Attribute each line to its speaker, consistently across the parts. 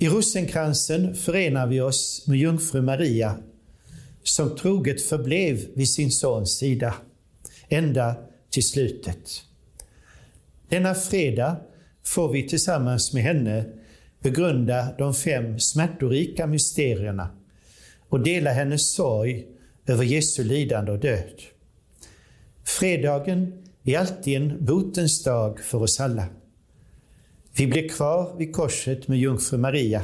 Speaker 1: I rosenkransen förenar vi oss med jungfru Maria, som troget förblev vid sin sons sida, ända till slutet. Denna fredag får vi tillsammans med henne begrunda de fem smärtorika mysterierna och dela hennes sorg över Jesu lidande och död. Fredagen är alltid en botens dag för oss alla. Vi blir kvar vid korset med jungfru Maria.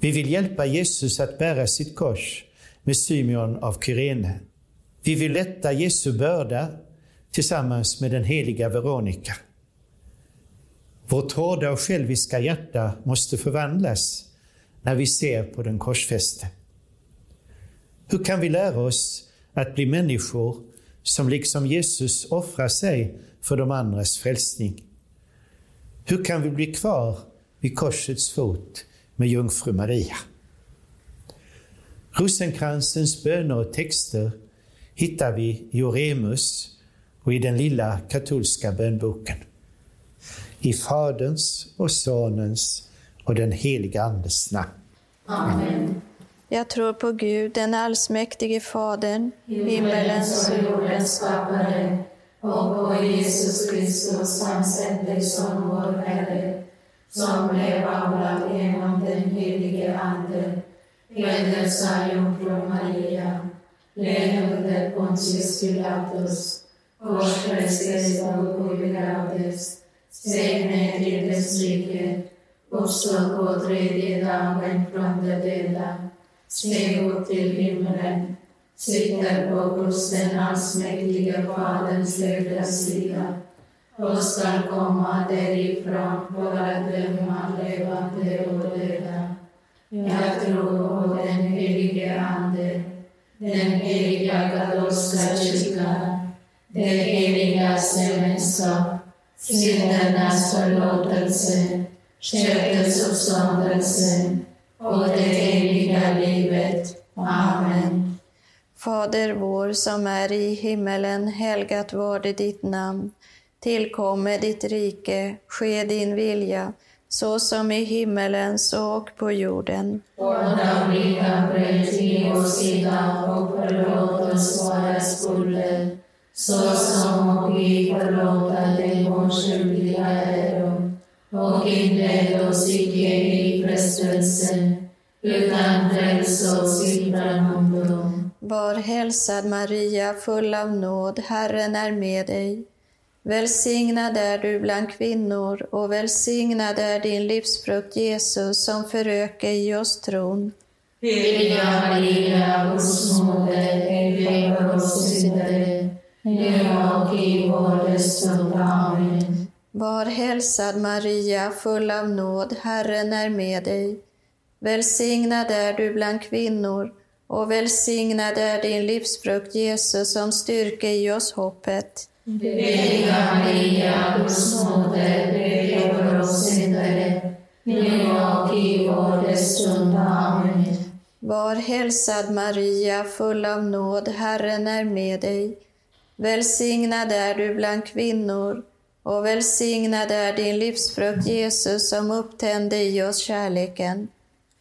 Speaker 1: Vi vill hjälpa Jesus att bära sitt kors med Symeon av Kyrene. Vi vill lätta Jesu börda tillsammans med den heliga Veronika. Vårt hårda och själviska hjärta måste förvandlas när vi ser på den korsfäste. Hur kan vi lära oss att bli människor som liksom Jesus offrar sig för de andras frälsning? Hur kan vi bli kvar vid korsets fot med jungfru Maria? Rosenkransens böner och texter hittar vi i Oremus och i den lilla katolska bönboken. I Faderns och Sonens och den heliga Andes namn.
Speaker 2: Amen.
Speaker 3: Jag tror på Gud, den allsmäktige Fadern, himmelens och jordens skapare,
Speaker 2: och på Jesus Kristus, hans sänder Son, vår Herre, som blev avlad genom den helige Ande, föddes av jungfru Maria, led under Pontius Pilatus, korsfästes och begravdes, steg ner till dess rike, uppstod på tredje dagen från de döda, steg upp till himmelen, sitter på hos den allsmäktige Faderns sida och skall komma därifrån för att döma levande och döda. Jag tror på den helige Ande, den heliga katolska kyrkan, det heliga gemenskap, syndernas förlåtelse, köttets uppståndelse och det eviga livet. Amen.
Speaker 3: Fader vår som är i himmelen, helgat varde ditt namn. Tillkomme ditt rike, ske din vilja, så som i himmelen så och på jorden.
Speaker 2: Vårt dagliga bröd ge oss idag och förlåt oss våra skulder, så som vi förlåta de skyldiga äro. Och inled oss icke i frestelse, utan fräls oss ifrån ondo.
Speaker 3: Var hälsad Maria, full av nåd, Herren är med dig. Välsignad är du bland kvinnor och välsignad är din livsfrukt Jesus som föröker i oss tron.
Speaker 2: Heliga Maria, Guds moder, be för oss syndare, nu och i vår dödsstund. Amen.
Speaker 3: Var hälsad Maria, full av nåd, Herren är med dig. Välsignad är du bland kvinnor och välsignad är din livsfrukt Jesus som styrker i oss hoppet.
Speaker 2: Heliga Maria, Guds moder, be för oss syndare, nu och i vår dödsstund. Amen.
Speaker 3: Var hälsad Maria, full av nåd, Herren är med dig. Välsignad är du bland kvinnor och välsignad är din livsfrukt Jesus som upptände i oss kärleken.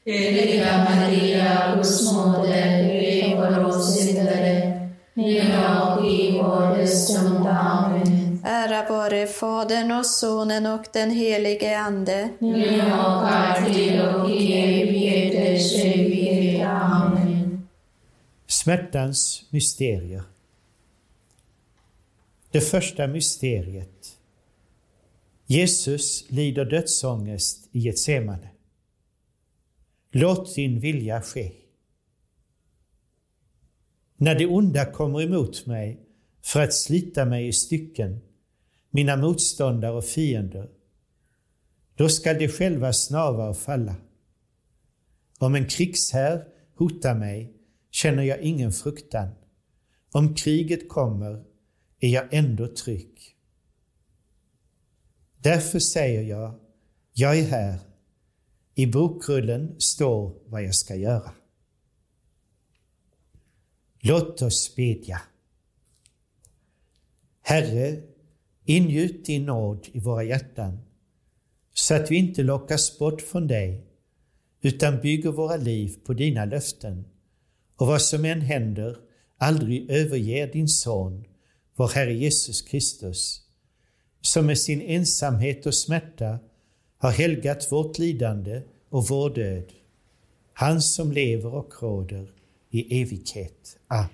Speaker 2: Heliga Maria, Guds moder, be för oss syndare, nu och i vår dödsstund. Amen.
Speaker 3: Ära vare Fadern och Sonen och den helige Ande.
Speaker 2: Nu och alltid och i evigheters evighet. Amen.
Speaker 1: Smärtans mysterier. Det första mysteriet. Jesus lider dödsångest i Getsemane. Låt din vilja ske. När det onda kommer emot mig för att slita mig i stycken, mina motståndare och fiender, då skall de själva snava och falla. Om en krigshär hotar mig känner jag ingen fruktan. Om kriget kommer är jag ändå trygg. Därför säger jag, jag är här. I bokrullen står vad jag ska göra. Låt oss bedja. Herre, ingjut din nåd i våra hjärtan så att vi inte lockas bort från dig utan bygger våra liv på dina löften. Och vad som än händer, aldrig överger din son, vår Herre Jesus Kristus, som med sin ensamhet och smärta har helgat vårt lidande och vår död. Han som lever och råder i evighet. Amen.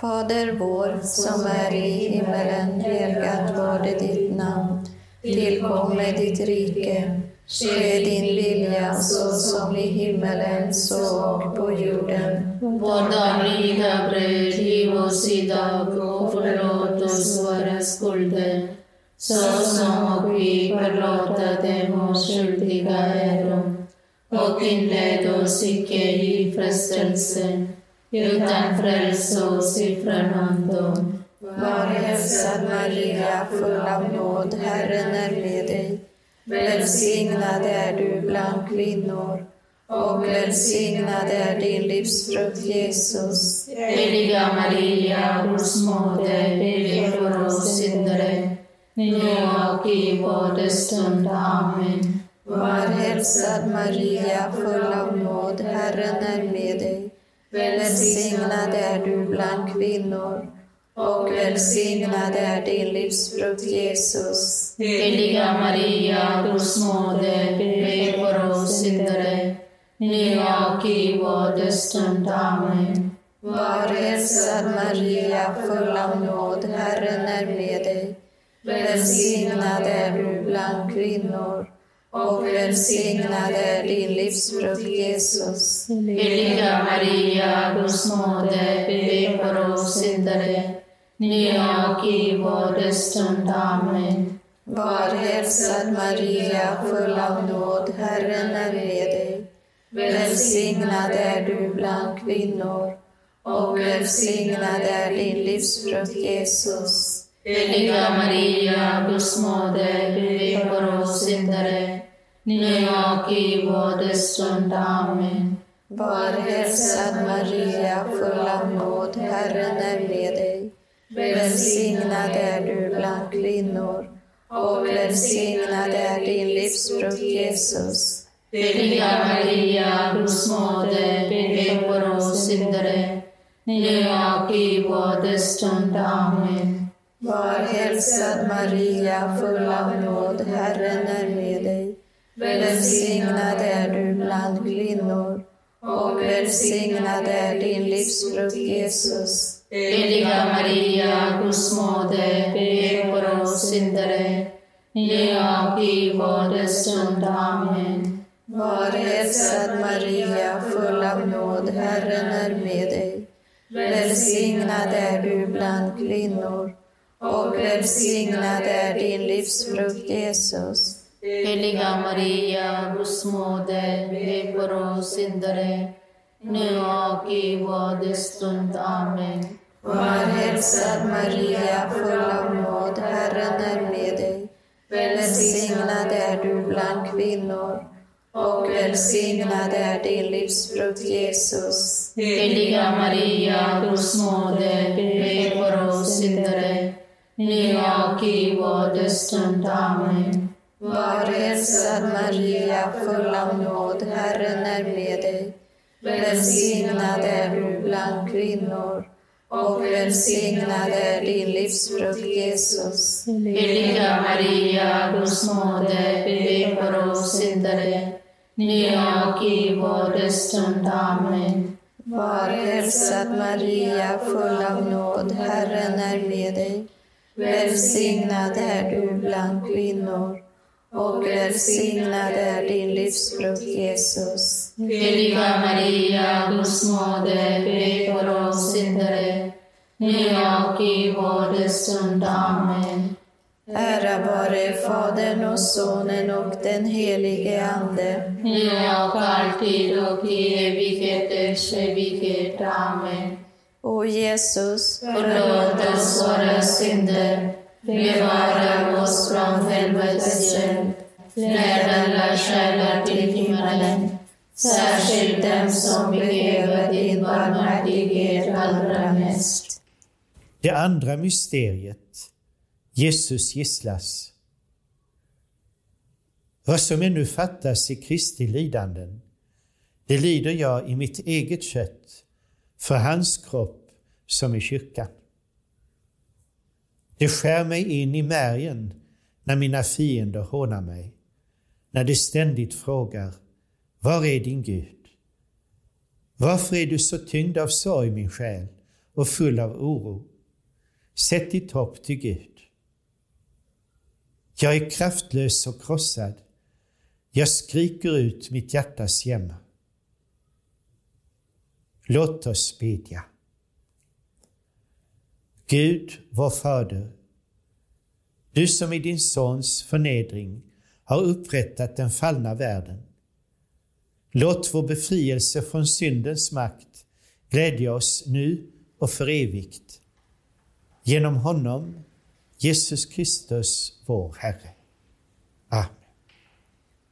Speaker 3: Fader vår, som är i himmelen, helgat varde ditt namn. Tillkomme ditt rike. Ske din vilja så som i himmelen så och på jorden.
Speaker 2: Vårt dagliga bröd giv oss idag och förlåt oss våra skulder så som och vi förlåta oss skyldiga äro. Och inled oss icke i frestelse utan fräls oss ifrån ondom.
Speaker 3: Var hälsad Maria, full av nåd, Herren är med dig. Välsignad är du bland kvinnor och välsignad är din livsfrukt, Jesus.
Speaker 2: Heliga Maria, Guds moder, be för oss syndare, nu och i vår stund. Amen.
Speaker 3: Var hälsad Maria, full av nåd, Herren är med dig. Välsignad är du bland kvinnor och välsignad är din livsfrukt, Jesus.
Speaker 2: Heliga Maria, Guds moder, be för oss syndare, nu och i vår stund. Amen.
Speaker 3: Var hälsad Maria, full av nåd, Herren är med dig. Välsignad är du bland kvinnor och välsignad är din livsfrukt, Jesus.
Speaker 2: Heliga Maria, Guds moder, be för oss syndare, nu och i vår stund. Amen.
Speaker 3: Var hälsad Maria, full av nåd, Herren är med dig. Välsignad är du bland kvinnor och välsignad är din livsfrukt, Jesus.
Speaker 2: Heliga Maria, Guds moder, be för oss syndare, nu och i vår stund. Amen.
Speaker 3: Var hälsad Maria, full av nåd, Herren är med dig. Välsignad är du bland kvinnor och välsignad är din livsfrukt, Jesus.
Speaker 2: Heliga Maria, Guds moder, be för oss syndare, nu och i vår stund. Amen.
Speaker 3: Var hälsad Maria, full av nåd, Herren är med dig. Välsignad är du bland kvinnor och välsignad är din livsfrukt, Jesus.
Speaker 2: Heliga Maria, Guds moder, be för oss syndare, nu och i vår stund. Amen.
Speaker 3: Var hälsad Maria, full av nåd, Herren är med dig. Välsignad är du bland kvinnor och välsignad är din livsfrukt, Jesus.
Speaker 2: Heliga Maria, Guds moder, be för oss syndare, nu och i vår stund. Amen.
Speaker 3: Var hälsad Maria, full av nåd, Herren är med dig. Välsignad är du bland kvinnor och välsignad är din livsfrukt, Jesus.
Speaker 2: Heliga Maria, Guds moder, be för oss syndare, nu och i vår stund. Amen.
Speaker 3: Var hälsad Maria, full av nåd, Herren är med dig. Välsignad är du bland kvinnor och välsignad är din livsfrukt, Jesus.
Speaker 2: Heliga Maria, Guds moder, be för oss syndare, nu och i vår stund. Amen.
Speaker 3: Var hälsad Maria, full av nåd, Herren är med dig. Välsignad är du bland kvinnor och välsignad är din livsfrukt, Jesus.
Speaker 2: Heliga Maria, Guds moder, be för oss syndare, nu och i vår stund. Amen.
Speaker 3: Ära vare Fadern och Sonen och den helige Ande.
Speaker 2: Nu och alltid och i evigheters evighet. Amen.
Speaker 3: O Jesus,
Speaker 2: Förlåt oss våra synder, bevara oss från helvetets eld, led alla själar till himmelen, särskilt dem som behöver din barmhärtighet allra mest.
Speaker 1: Det andra mysteriet. Jesus gisslas. Vad som ännu fattas i Kristi lidanden, det lider jag i mitt eget kött för hans kropp som i kyrkan. Det skär mig in i märgen när mina fiender hånar mig, när de ständigt frågar, var är din Gud? Varför är du så tyngd av sorg, min själ, och full av oro? Sätt ditt hopp till Gud. Jag är kraftlös och krossad. Jag skriker ut mitt hjärtas jämmer. Låt oss bedja. Gud, vår Fader, du som i din Sons förnedring har upprättat den fallna världen. Låt vår befrielse från syndens makt glädja oss nu och för evigt. Genom honom, Jesus Kristus, vår Herre. Amen.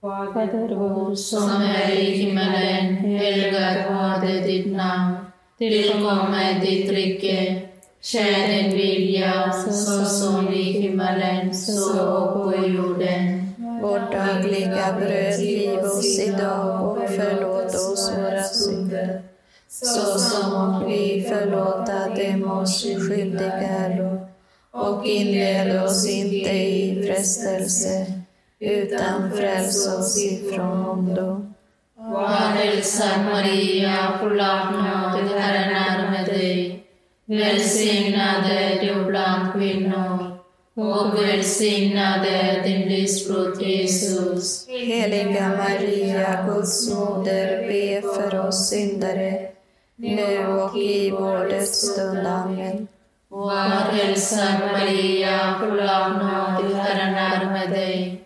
Speaker 2: Fader vår som är i himmelen, helgat varde ditt namn. Tillkomme ditt rike. Sker din vilja, så som i himmelen, så och på jorden.
Speaker 3: Vårt dagliga bröd giv oss idag och förlåt oss våra synder, så som vi förlåta dem oss skyldiga äro. Och inled oss inte i frestelse, utan fräls oss ifrån ondo.
Speaker 2: Var hälsad Maria, full av nåd, Herren är med dig. Välsignad är du bland kvinnor och välsignad är din livsfrukt Jesus.
Speaker 3: Heliga Maria, Guds moder, be för oss syndare, nu och i vår dödsstund. Amen.
Speaker 2: Var hälsad Maria, full av nåd, Herren är med dig.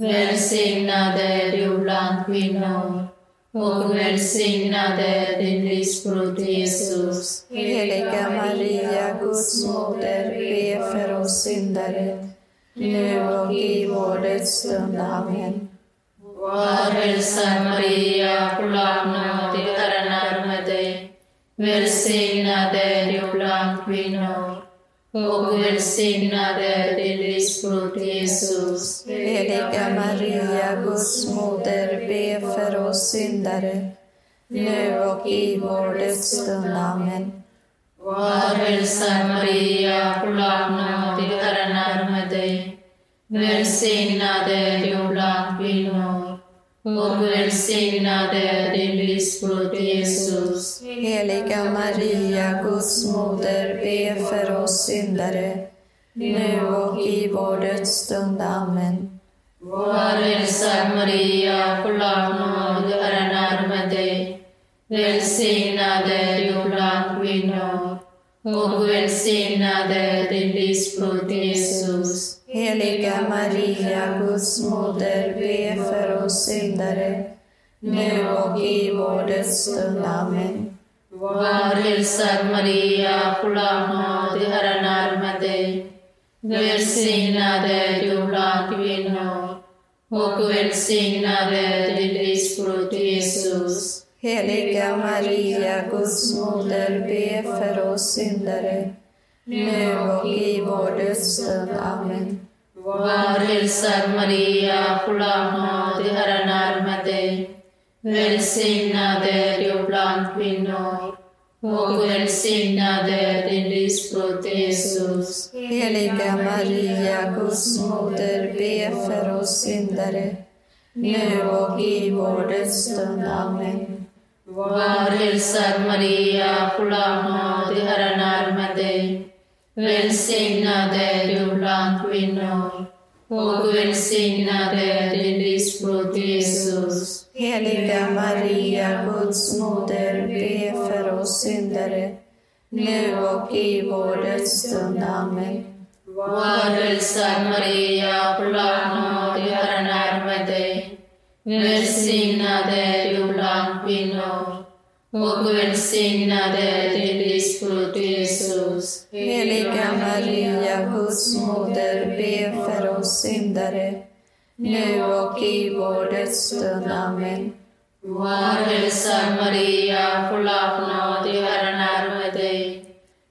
Speaker 2: Välsignad är du bland kvinnor och välsignad är din livsfrukt Jesus.
Speaker 3: Heliga Maria, Guds moder, be för oss syndare, nu och i vår dödsstund. Amen.
Speaker 2: Var hälsad Maria, full av nåd, Herren är med dig. Välsignad är du bland kvinnor och välsignad är din livsfrukt Jesus.
Speaker 3: Heliga Maria, Guds moder, be för oss syndare, nu och i vår dödsstund. Amen.
Speaker 2: Var hälsad Maria, nåd, Herren är med dig. Välsignad är du bland kvinnor och välsignad är din livsfrukt Jesus.
Speaker 3: Heliga Maria, Guds moder, be för oss syndare, nu och i vår dödsstund. Amen.
Speaker 2: Var hälsad Maria, full av nåd, Herren är med dig. Välsignad är du bland kvinnor och välsignad är din livsfrukt Jesus.
Speaker 3: Heliga Maria, Guds moder, be för oss syndare, nu och i vår dödsstund. Amen.
Speaker 2: Var hälsad Maria, full av nåd, Herren är med dig. Välsignad är du bland kvinnor och välsignad är din livsfrukt Jesus.
Speaker 3: Heliga Maria, Guds moder, be för oss syndare, nu och i vår dödsstund. Amen.
Speaker 2: Var hälsad Maria, full av nåd, Herren är med dig. Välsignad är du bland kvinnor och välsignad är din livsfrukt Jesus.
Speaker 3: Heliga Maria, Guds moder, be för oss syndare, nu och i vår dödsstund. Amen.
Speaker 2: Var hälsad Maria, full av nåd, Herren är med dig. Välsignad är du bland kvinnor och välsignad är din livsfrukt Jesus.
Speaker 3: Heliga Maria, Guds moder, be för oss syndare, nu och i vår dödsstund. Amen.
Speaker 2: Var hälsad Maria, full nåd, Herren är med dig. Välsignad är du bland kvinnor och välsignad är din livsfrukt Jesus.
Speaker 3: Heliga Maria, Guds moder, be för oss syndare, nu och i vår dödsstund. Amen.
Speaker 2: Var hälsad Maria, full av nåd, Herren är med dig.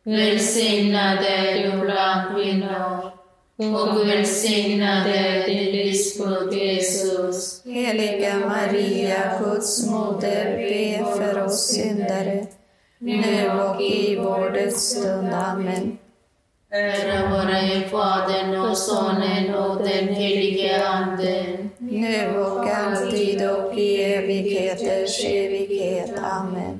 Speaker 2: Välsignad är du bland kvinnor och välsignade din livsfrukt Jesus.
Speaker 3: Heliga Maria, Guds moder, be för oss syndare, nu och i vår dödsstund. Amen.
Speaker 2: Ära vare Fadern och Sonen och den helige Ande.
Speaker 3: Nu och alltid och i evigheters evighet. Amen.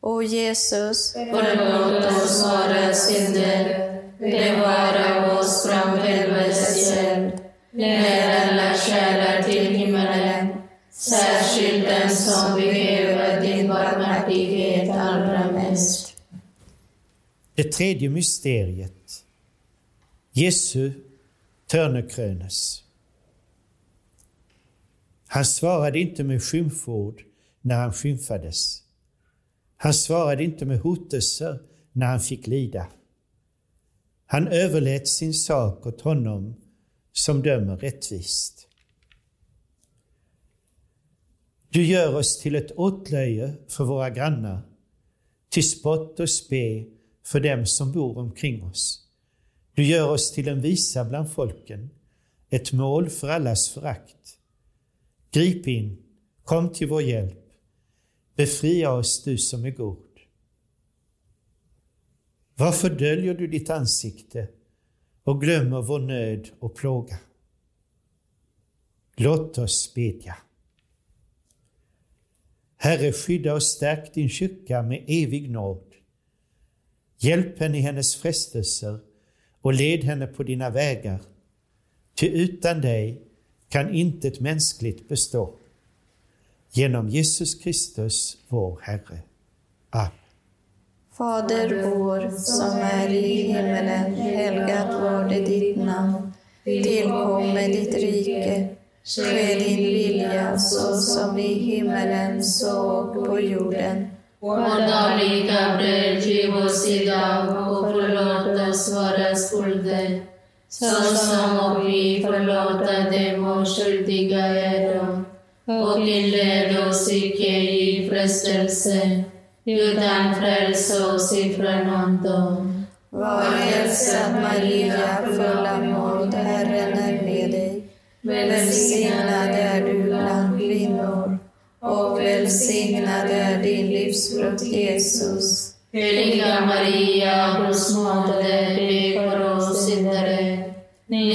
Speaker 3: O Jesus,
Speaker 2: Förlåt oss våra synder, bevara oss från helvetets eld. Led alla själar till himmelen, särskilt den som behöver
Speaker 1: Det tredje mysteriet. Jesu törnekrönes. Han svarade inte med skymford när han skymfades. Han svarade inte med hotelser när han fick lida. Han överlät sin sak åt honom som dömer rättvist. Du gör oss till ett åtlöje för våra grannar, till spott och spe för dem som bor omkring oss. Du gör oss till en visa bland folken, ett mål för allas förakt. Grip in, kom till vår hjälp. Befria oss, du som är god. Varför döljer du ditt ansikte och glömmer vår nöd och plåga? Låt oss bedja. Herre, skydda och stärk din kyrka med evig nåd. Hjälp henne i hennes frestelser och led henne på dina vägar. Ty utan dig kan intet mänskligt bestå. Genom Jesus Kristus, vår Herre. Amen.
Speaker 3: Fader vår som är i himmelen. Helgat varde ditt namn. Tillkomme ditt rike. Ske din vilja så som i himmelen så och på jorden.
Speaker 2: Vårt dagliga bröd giv oss idag och förlåt oss våra skulder såsom och vi förlåta dem och skyldiga äro. Och inled oss icke i frestelse utan fräls oss ifrån ondo.
Speaker 3: Var hälsad Maria, full av nåd, Herren är med dig. Välsignad är du bland kvinnor och välsignad är din livsfrukt Jesus.
Speaker 2: Heliga Maria, Guds moder, be för oss syndare, nu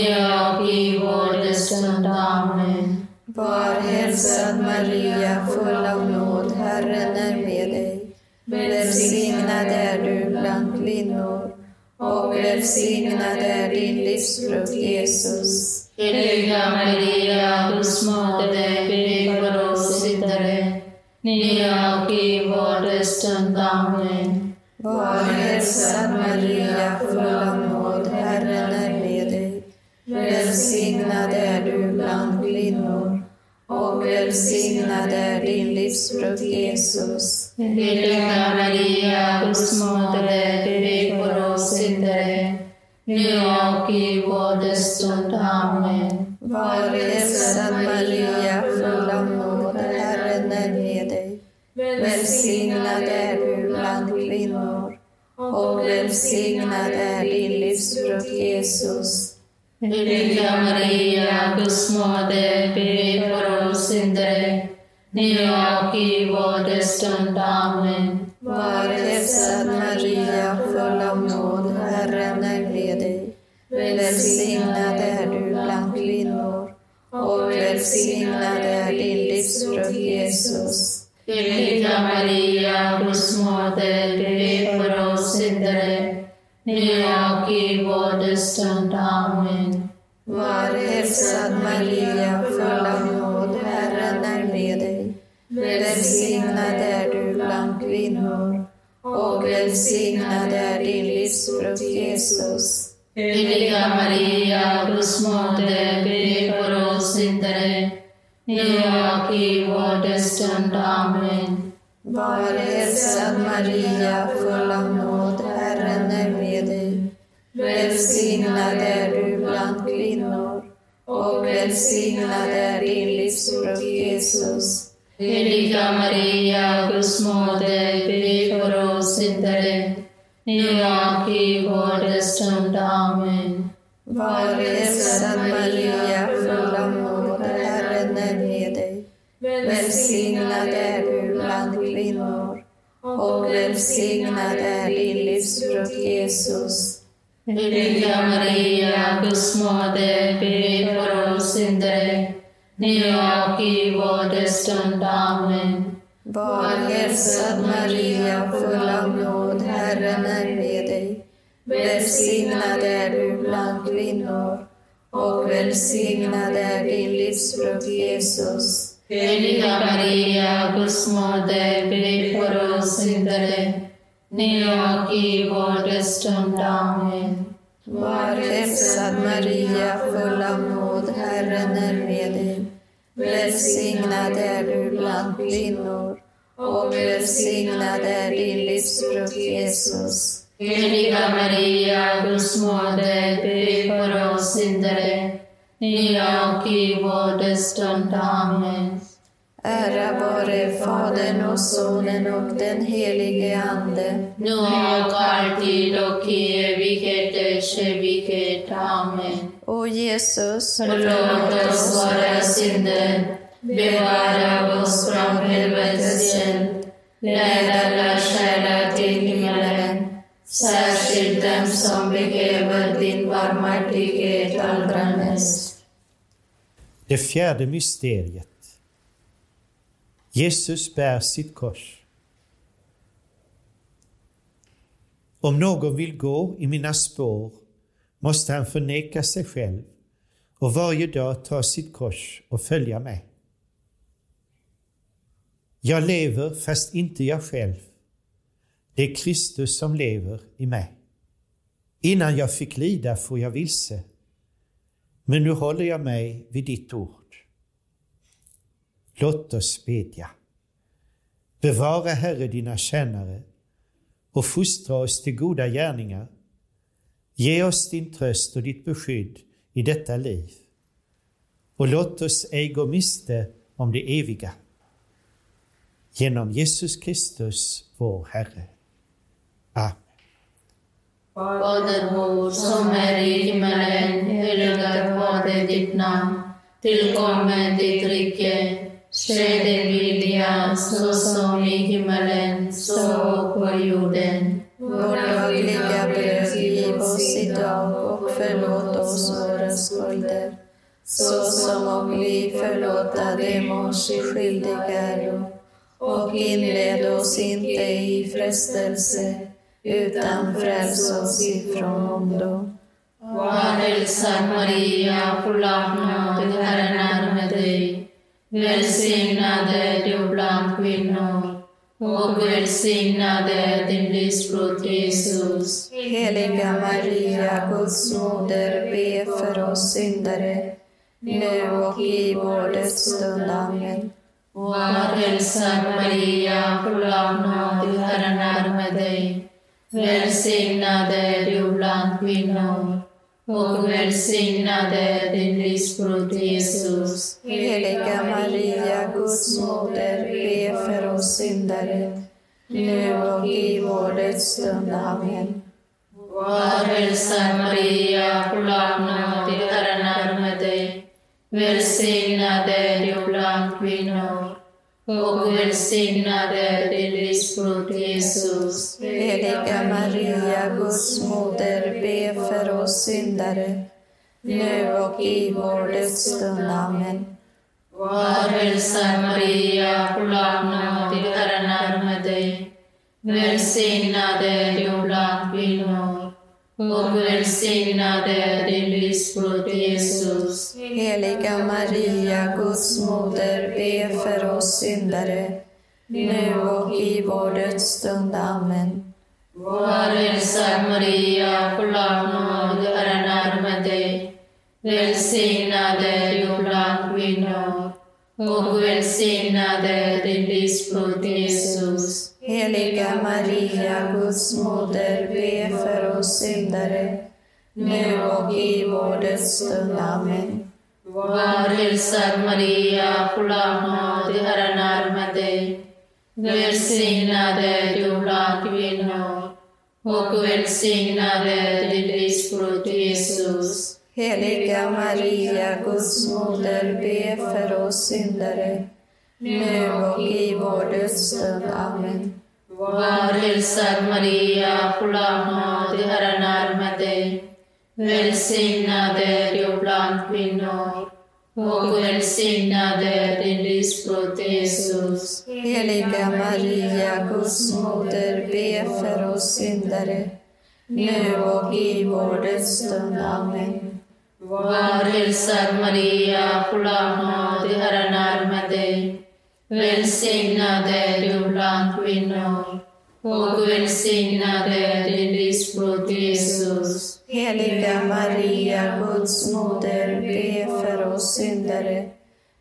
Speaker 2: och i vår dödsstund. Amen.
Speaker 3: Var hälsad Maria, full av nåd, Herren är med dig. Välsignad är du bland kvinnor och välsignad är din livsfrukt Jesus.
Speaker 2: Heliga Maria, Guds moder, be för oss syndare, nu och i vår dödsstund. Amen.
Speaker 3: Var hälsad Maria, full av nåd, Herren är med dig. Välsignad är du bland kvinnor och välsignad är din livsfrukt Jesus.
Speaker 2: Heliga Maria, Guds moder, be för oss nu och i vår dödsstund. Amen.
Speaker 3: Var hälsad Maria, full av nåd, Herren är med dig. Välsignad är du bland kvinnor och välsignad är din livsfrukt Jesus.
Speaker 2: Heliga Maria, Guds moder, be för oss syndare, nu och i vår dödsstund. Amen.
Speaker 3: Var hälsad Maria, full av nåd, Herren är med dig. Välsignad är du bland kvinnor och välsignad är din livsfrukt Jesus.
Speaker 2: Heliga Maria, Guds moder, be för oss syndare, nu och i vår dödsstund. Amen.
Speaker 3: Var hälsad Maria, full av nåd, Herren är med dig. Välsignad är du bland kvinnor och välsignad är din livsfrukt Jesus.
Speaker 2: Heliga Maria, Guds moder, be för oss syndare, nu och i vår dödsstund. Amen.
Speaker 3: Var hälsad Maria, full av nåd, Herren är med dig. Välsignad är du bland kvinnor och välsignad är din livsfrukt Jesus.
Speaker 2: Heliga Maria, Guds moder, be för oss syndare, i vår. Amen.
Speaker 3: Var hälsad Maria, full av nåd, Herren är med dig. Välsignad är du bland kvinnor och välsignad är din livsfrukt Jesus.
Speaker 2: Heliga Maria, Guds moder, be för oss syndare, nu och i vår dödsstund. Amen.
Speaker 3: Var hälsad Maria, full av nåd, Herren är med dig. Välsignad är du bland kvinnor och välsignad är din livsfrukt Jesus.
Speaker 2: Heliga Maria, Guds moder, be för oss syndare, nu och i vår dödsstund. Amen.
Speaker 3: Var hälsad Maria, full av nåd, Herren är med dig. Välsignad är du bland kvinnor och välsignad är din livsfrukt Jesus.
Speaker 2: Heliga Maria, Guds moder, be för oss syndare, nu och i vår dödsstund. Amen.
Speaker 3: Ära vare Fadern och Sonen och den helige Ande.
Speaker 2: Nu och alltid och i evigheters evighet. Amen.
Speaker 3: O Jesus,
Speaker 2: Förlåt oss våra synder, bevara oss från helvetets eld, led alla själar till himmelen, särskilt dem som behöver din barmhärtighet allra mest.
Speaker 1: Det fjärde mysteriet. Jesus bär sitt kors. Om någon vill gå i mina spår måste han förneka sig själv och varje dag ta sitt kors och följa mig. Jag lever fast inte jag själv. Det är Kristus som lever i mig. Innan jag fick lida får jag vilse, men nu håller jag mig vid ditt ord. Låt oss bedja. Bevara, Herre, dina tjänare och fostra oss till goda gärningar. Ge oss din tröst och ditt beskydd i detta liv. Och låt oss ej gå miste om det eviga. Genom Jesus Kristus, vår Herre. Amen.
Speaker 2: Fader vår som är i himmelen, helgat varde ditt namn. Tillkommer ditt rike. Ske din vilja, så som i himmelen, så på jorden.
Speaker 3: Vårt dagliga bröd giv oss idag och förlåt oss våra skulder, så som och vi förlåta dem oss skyldiga. Och inled oss inte i frestelse, utan fräls oss ifrån ondo.
Speaker 2: Var hälsad Maria, full av nåd, Herren är med dig. Välsignad är du bland kvinnor och välsignad är din livsfrukt Jesus.
Speaker 3: Heliga Maria, Guds moder, be för oss syndare, nu och i vår dödsstund. Amen.
Speaker 2: Var hälsad Maria, full av nåd, Herren är med dig. Välsignad är du bland kvinnor och välsignad är din livsfrukt Jesus.
Speaker 3: Heliga Maria, Guds moder, be för oss syndare, nu och i vår dödsstund. Amen.
Speaker 2: Var hälsad Maria, full av nåd, Herren är med dig. Välsignad är du bland kvinnor och välsignad är din livsfrukt Jesus.
Speaker 3: Heliga Maria, Guds moder, be för oss syndare, nu och i vår dödsstund. Amen.
Speaker 2: Var hälsad Maria, full nåd, Herren är med dig. Välsignad är du bland kvinnor och välsignad är din livsfrukt Jesus.
Speaker 3: Heliga Maria, Guds moder, be för oss syndare, nu och i vår dödsstund. Amen.
Speaker 2: Var hälsad Maria, full nåd, Herren är med dig. Välsignad är du bland kvinnor och välsignad är din livsfrukt Jesus.
Speaker 3: Heliga Maria, Guds moder, be för oss syndare, nu och i vår dödsstund. Amen.
Speaker 2: Var hälsad Maria, full av nåd, Herren är med dig. Välsignad är du bland kvinnor och välsignad är din livsfrukt Jesus.
Speaker 3: Heliga Maria, Guds moder, be för oss syndare, nu och i vår dödsstund. Amen.
Speaker 2: Var hälsad Maria, full av nåd, Herren är med dig. Välsignad är du bland kvinnor och välsignad är din livsfrukt Jesus.
Speaker 3: Heliga Maria, Guds moder, be för oss syndare, nu och i vår dödsstund. Amen.
Speaker 2: Var hälsad Maria, full av nåd, Herren är med dig. Välsignad är du bland kvinnor och välsignad är din livsfrukt Jesus.
Speaker 3: Heliga Maria, Guds moder, be för oss syndare,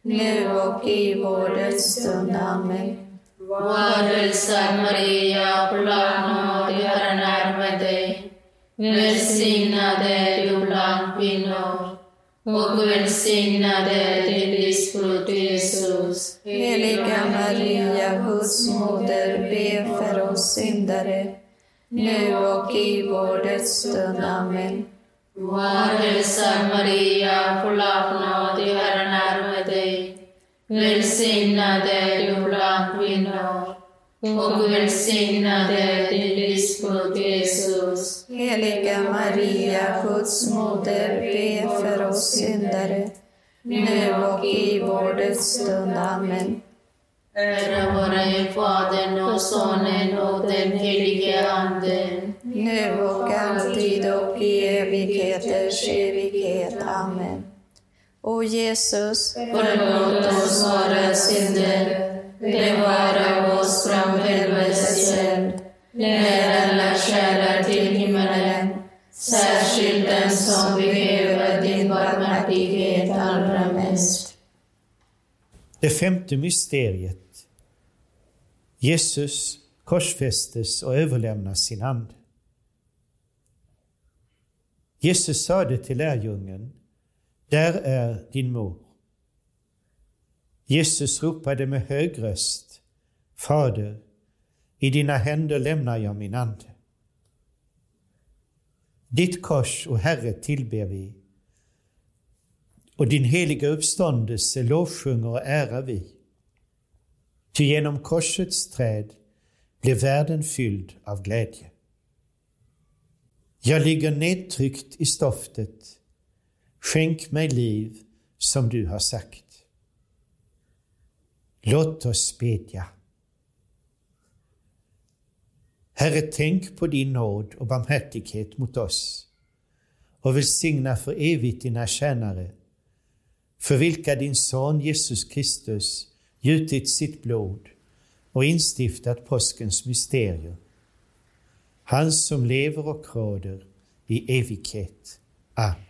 Speaker 3: nu och i vår dödsstund. Amen.
Speaker 2: Var hälsad Maria, full av nåd, Herren är med dig. Välsignad är du bland kvinnor och välsignad är din livsfrukt Jesus.
Speaker 3: Heliga Maria, Guds moder, be för oss syndare, nu och i vår dödsstund. Amen.
Speaker 2: Var hälsad Maria, full av nåd, Herren är med dig. Välsignad är du bland kvinnor och välsignad är din livsfrukt Jesus.
Speaker 3: Heliga Maria, Guds moder, be för oss syndare, nu och i vår dödsstund. Amen.
Speaker 2: Ära vare Fadern och Sonen och den helige Anden.
Speaker 3: Nu och alltid och i evigheters evighet. Amen. O Jesus,
Speaker 2: Förlåt oss våra synder, bevara
Speaker 1: Det femte mysteriet. Jesus korsfästes och överlämnas sin ande. Jesus sade till lärjungen, där är din mor. Jesus ropade med hög röst, Fader, i dina händer lämnar jag min ande. Ditt kors, o Herre, tillber vi, och din heliga uppståndelse lovsjunger och ärar vi. Ty genom korsets träd blev världen fylld av glädje. Jag ligger nedtryckt i stoftet. Skänk mig liv som du har sagt. Låt oss bedja. Herre, tänk på din nåd och barmhärtighet mot oss och välsigna för evigt dina tjänare, för vilka din son Jesus Kristus gjutit sitt blod och instiftat påskens mysterium. Han som lever och råder i evighet. Amen.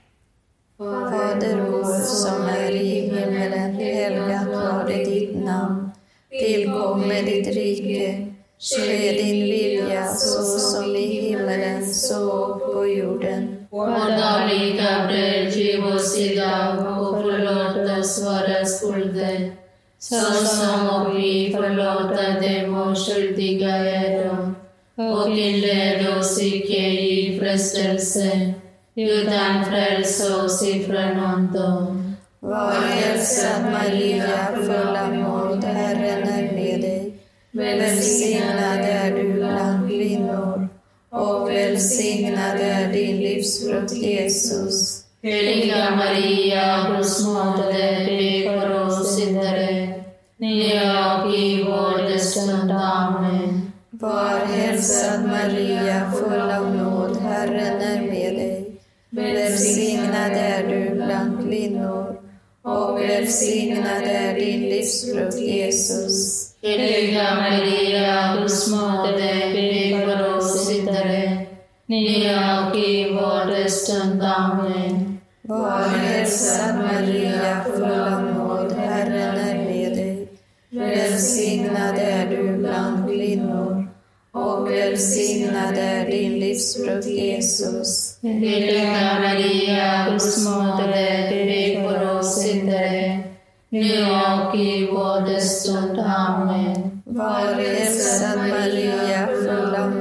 Speaker 3: Fader vår som är i himmelen, helgat varde ditt namn. Tillkomme ditt rike. Ske din vilja så som i himmelen så på jorden.
Speaker 2: Vårt dagliga bröd giv oss idag och förlåt oss våra skulder såsom och vi förlåta dem och skyldiga äro. Och inled oss icke i frestelse, utan fräls oss ifrån ondo.
Speaker 3: Var hälsad Maria, full av nåd, Herren är med dig. Välsignad är du bland kvinnor och välsignad är din livsfrukt Jesus.
Speaker 2: Heliga Maria, Guds moder, be för oss syndare, nu och i vår dödsstund. Amen.
Speaker 3: Var hälsad Maria, full av nåd, Herren är med dig. Välsignad är du bland kvinnor och välsignad är din livsfrukt Jesus.
Speaker 2: Heliga Maria, Guds moder, be nu och i vår dödsstund. Amen.
Speaker 3: Var hälsad Maria, full av nåd, Herren är med dig. Välsignad är du bland kvinnor och välsignad är din livsfrukt Jesus.
Speaker 2: Heliga Maria, Guds moder, be för oss syndare, nu och i vår dödsstund. Amen.
Speaker 3: Var hälsad Maria, full av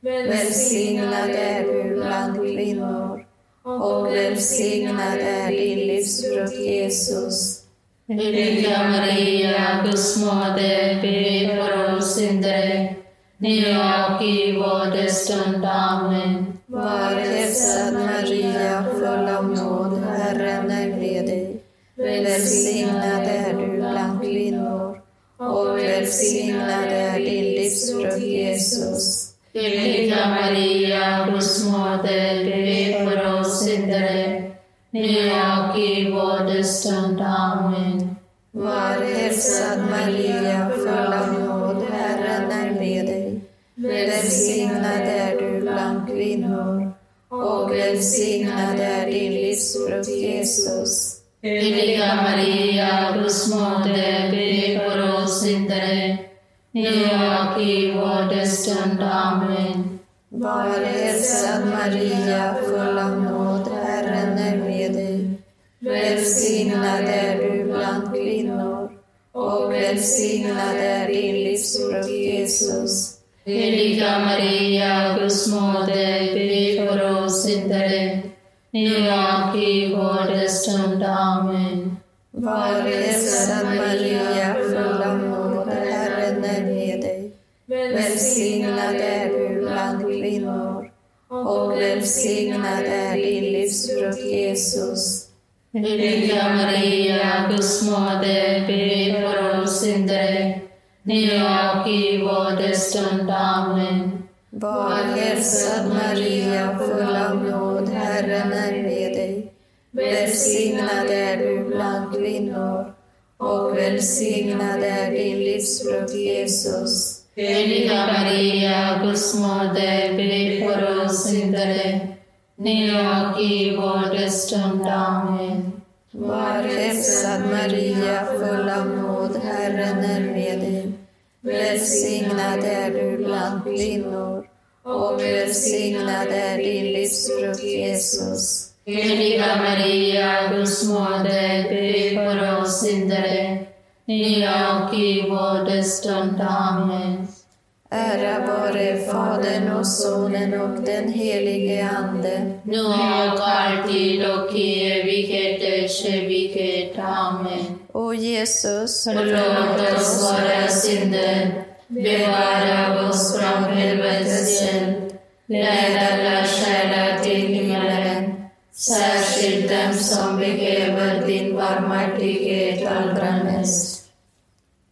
Speaker 3: Välsignad är du bland kvinnor och välsignad är din livsfrukt Jesus.
Speaker 2: Heliga Maria, Guds moder, be för oss syndare, nu och i vår dödsstund. Amen.
Speaker 3: Var hälsad Maria, full av nåd, Herren är med dig. Välsignad är du bland kvinnor och välsignad
Speaker 2: Heliga Maria, Guds moder, be för oss syndare, nu och i vår dödsstund. Amen.
Speaker 3: Var hälsad Maria, full av nåd, Herren är med dig. Välsignad är du bland kvinnor och välsignad är din livsfrukt Jesus.
Speaker 2: Heliga Maria, Guds moder, be för oss syndare, nu och i vår dödsstund. Amen.
Speaker 3: Var hälsad Maria, full av nåd, Herren är med dig. Välsignad är du bland kvinnor och välsignad är din livsfrukt Jesus.
Speaker 2: Heliga Maria, Guds moder, be för oss syndare, nu och i vår dödsstund. Amen.
Speaker 3: Var hälsad Maria, Välsignad är du bland kvinnor och välsignad är din livsfrukt Jesus.
Speaker 2: Heliga Maria, Guds moder, be för oss syndare, nu och i vår dödsstund. Amen.
Speaker 3: Var hälsad Maria, full av nåd, Herren är med dig. Välsignad är du bland kvinnor och välsignad är din livsfrukt Jesus.
Speaker 2: Heliga Maria, Guds moder, be för oss syndare, nu och i vår dödsstund. Amen.
Speaker 3: Var hälsad Maria, full av nåd, Herren är med dig. Välsignad är du bland kvinnor och välsignad är din livsfrukt Jesus.
Speaker 2: Heliga Maria, Guds moder, be för oss syndare, nu och i vår dödsstund. Amen.
Speaker 3: Ära vare Fadern och Sonen och den helige Ande.
Speaker 2: Nu och alltid och i evigheters evighet. Amen.
Speaker 3: O Jesus,
Speaker 2: Förlåt oss våra synder, bevara oss från helvetets eld, led alla själar till himmelen, särskilt dem som behöver din barmhärtighet allra mest.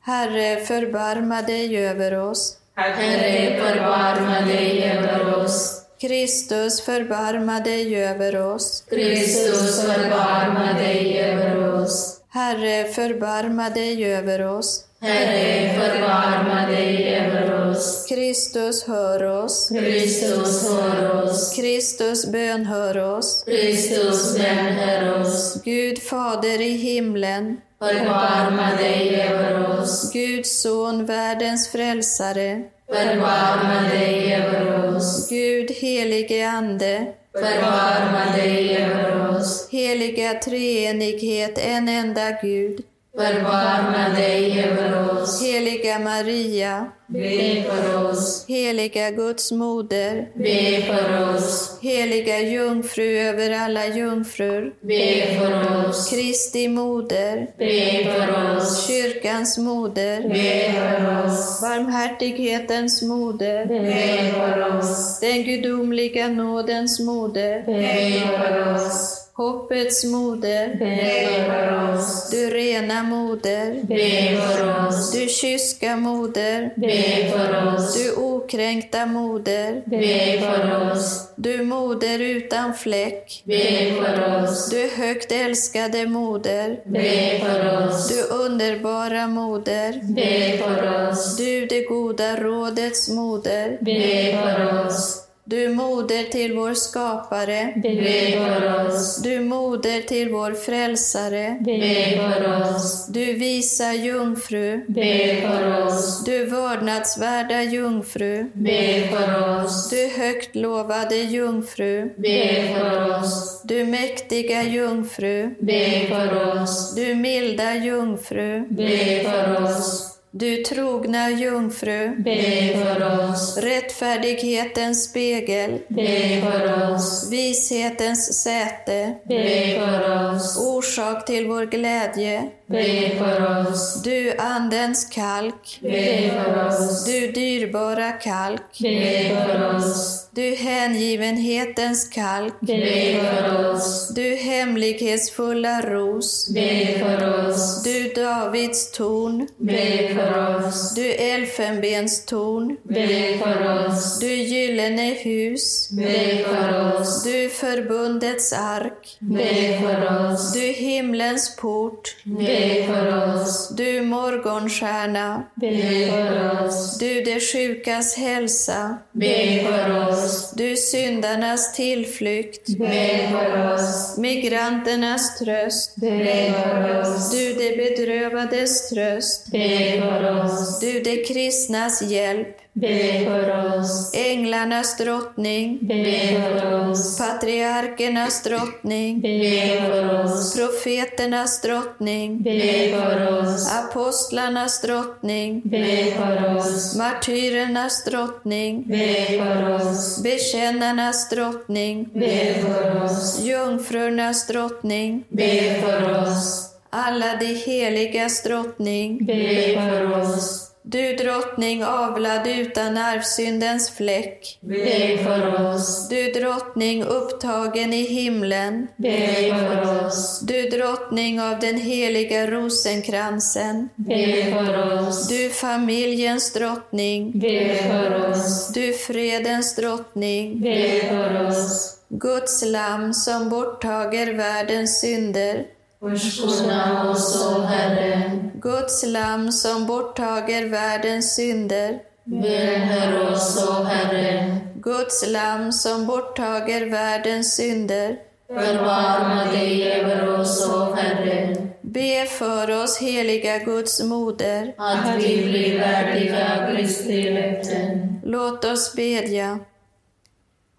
Speaker 3: Herre, förbarma dig över oss.
Speaker 2: Herre, förbarma dig över oss.
Speaker 3: Kristus, förbarma dig över oss.
Speaker 2: Kristus, förbarma dig över oss.
Speaker 3: Herre, förbarma dig över oss.
Speaker 2: Herre, förbarma dig över oss.
Speaker 3: Kristus, hör oss.
Speaker 2: Kristus, hör oss.
Speaker 3: Kristus, bönhör oss.
Speaker 2: Kristus, bönhör oss.
Speaker 3: Gud Fader i himlen,
Speaker 2: Förbarma dig över oss.
Speaker 3: Guds son, världens frälsare,
Speaker 2: Förbarma dig över oss.
Speaker 3: Gud helige Ande,
Speaker 2: Förbarma dig över oss.
Speaker 3: heliga treenighet, en enda Gud,
Speaker 2: Förbarma dig över oss.
Speaker 3: heliga Maria,
Speaker 2: Be för oss.
Speaker 3: heliga Guds moder,
Speaker 2: Be för oss.
Speaker 3: heliga jungfru över alla jungfrur,
Speaker 2: Be för oss.
Speaker 3: Kristi moder,
Speaker 2: Be för oss.
Speaker 3: kyrkans moder,
Speaker 2: Be för oss.
Speaker 3: barmhärtighetens moder,
Speaker 2: Be för oss.
Speaker 3: den gudomliga nådens moder,
Speaker 2: Be för oss.
Speaker 3: Hoppets moder,
Speaker 2: Be för oss.
Speaker 3: du rena moder,
Speaker 2: Be för oss.
Speaker 3: du kyska moder,
Speaker 2: Be för oss.
Speaker 3: du okränkta moder,
Speaker 2: Be för oss.
Speaker 3: du moder utan fläck,
Speaker 2: Be för oss.
Speaker 3: du högt älskade moder,
Speaker 2: Be för oss.
Speaker 3: du underbara moder,
Speaker 2: Be för oss.
Speaker 3: du det goda rådets moder,
Speaker 2: Be för oss.
Speaker 3: Du moder till vår skapare,
Speaker 2: Be för oss.
Speaker 3: du moder till vår frälsare,
Speaker 2: Be för oss.
Speaker 3: du visa jungfru,
Speaker 2: Be för oss.
Speaker 3: du vördnadsvärda jungfru,
Speaker 2: Be för oss.
Speaker 3: du högt lovade jungfru,
Speaker 2: Be för oss.
Speaker 3: du mäktiga jungfru,
Speaker 2: Be för oss.
Speaker 3: du milda jungfru,
Speaker 2: Be för oss.
Speaker 3: Du trogna jungfru,
Speaker 2: be för oss.
Speaker 3: rättfärdighetens spegel,
Speaker 2: Be för oss.
Speaker 3: vishetens säte,
Speaker 2: Be för oss.
Speaker 3: orsak till vår glädje,
Speaker 2: Be för oss.
Speaker 3: du andens kalk,
Speaker 2: Be för oss.
Speaker 3: du dyrbara kalk,
Speaker 2: Be för oss.
Speaker 3: du hängivenhetens kalk,
Speaker 2: Be för oss.
Speaker 3: du hemlighetsfulla ros,
Speaker 2: Be för oss.
Speaker 3: du Davids torn,
Speaker 2: Be för oss.
Speaker 3: du elfenbenstorn,
Speaker 2: Be för oss.
Speaker 3: du gyllene hus,
Speaker 2: Be för oss.
Speaker 3: du förbundets ark,
Speaker 2: Be för oss.
Speaker 3: du himlens port,
Speaker 2: Be för oss.
Speaker 3: du morgonstjärna,
Speaker 2: Be för oss.
Speaker 3: du de sjukas hälsa,
Speaker 2: Be för oss.
Speaker 3: du syndarnas tillflykt,
Speaker 2: Be för oss.
Speaker 3: migranternas tröst,
Speaker 2: Be för oss.
Speaker 3: du de bedrövades tröst,
Speaker 2: Be för oss.
Speaker 3: du de kristnas hjälp,
Speaker 2: Be för oss.
Speaker 3: änglarnas drottning,
Speaker 2: Be för oss.
Speaker 3: patriarkernas drottning,
Speaker 2: Be för oss.
Speaker 3: profeternas drottning,
Speaker 2: Be för oss.
Speaker 3: apostlarnas drottning,
Speaker 2: Be för oss.
Speaker 3: martyrernas drottning,
Speaker 2: Be för oss.
Speaker 3: bekännarnas drottning,
Speaker 2: Be för oss.
Speaker 3: jungfrurnas drottning,
Speaker 2: Be för oss.
Speaker 3: Alla de heligas drottning,
Speaker 2: Be för oss.
Speaker 3: du drottning avlad utan arvsyndens fläck,
Speaker 2: Be för oss.
Speaker 3: du drottning upptagen i himlen,
Speaker 2: Be för oss.
Speaker 3: du drottning av den heliga rosenkransen,
Speaker 2: Be för oss.
Speaker 3: du familjens drottning,
Speaker 2: Be för oss.
Speaker 3: du fredens drottning,
Speaker 2: Be för oss.
Speaker 3: Guds lamm som borttager världens synder,
Speaker 2: Förskona oss, o Herre.
Speaker 3: Guds lamm som borttager världens synder,
Speaker 2: Välhör oss, o Herre.
Speaker 3: Guds lamm som borttager världens synder,
Speaker 2: Förbarma dig över oss, o Herre,
Speaker 3: be för oss heliga Guds moder.
Speaker 2: att vi blir värdiga Kristi löften.
Speaker 3: Låt oss bedja.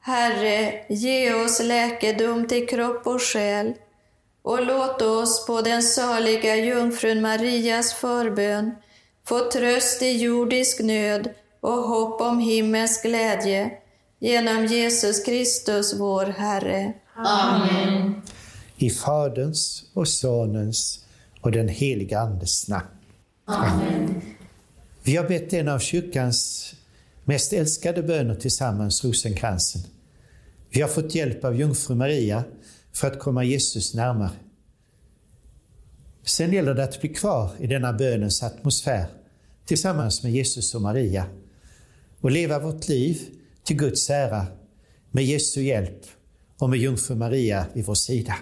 Speaker 3: Herre, ge oss läkedom till kropp och själ och låt oss på den saliga jungfrun Marias förbön få tröst i jordisk nöd och hopp om himmels glädje genom Jesus Kristus, vår Herre.
Speaker 2: Amen.
Speaker 1: I Faderns och Sonens och den heliga Andes namn.
Speaker 2: Amen.
Speaker 1: Vi har bett en av kyrkans mest älskade böner tillsammans, rosenkransen. Vi har fått hjälp av jungfru Maria för att komma Jesus närmare. Sen gäller det att bli kvar i denna bönens atmosfär tillsammans med Jesus och Maria och leva vårt liv till Guds ära med Jesu hjälp och med jungfru Maria vid vår sida.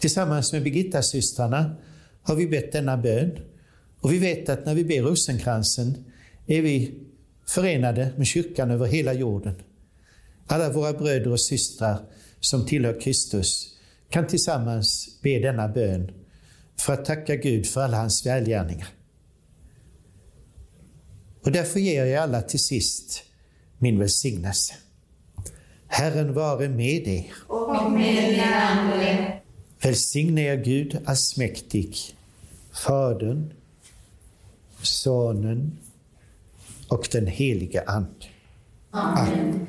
Speaker 1: Tillsammans med Birgitta-systrarna har vi bett denna bön och vi vet att när vi ber rosenkransen är vi förenade med kyrkan över hela jorden. Alla våra bröder och systrar som tillhör Kristus kan tillsammans be denna bön för att tacka Gud för alla hans välgärningar. Och därför ger jag alla till sist min välsignelse. Herren vare med er.
Speaker 2: Och med din ande.
Speaker 1: Välsigne er Gud allsmäktig, Fadern, Sonen och den helige Ande.
Speaker 2: Amen.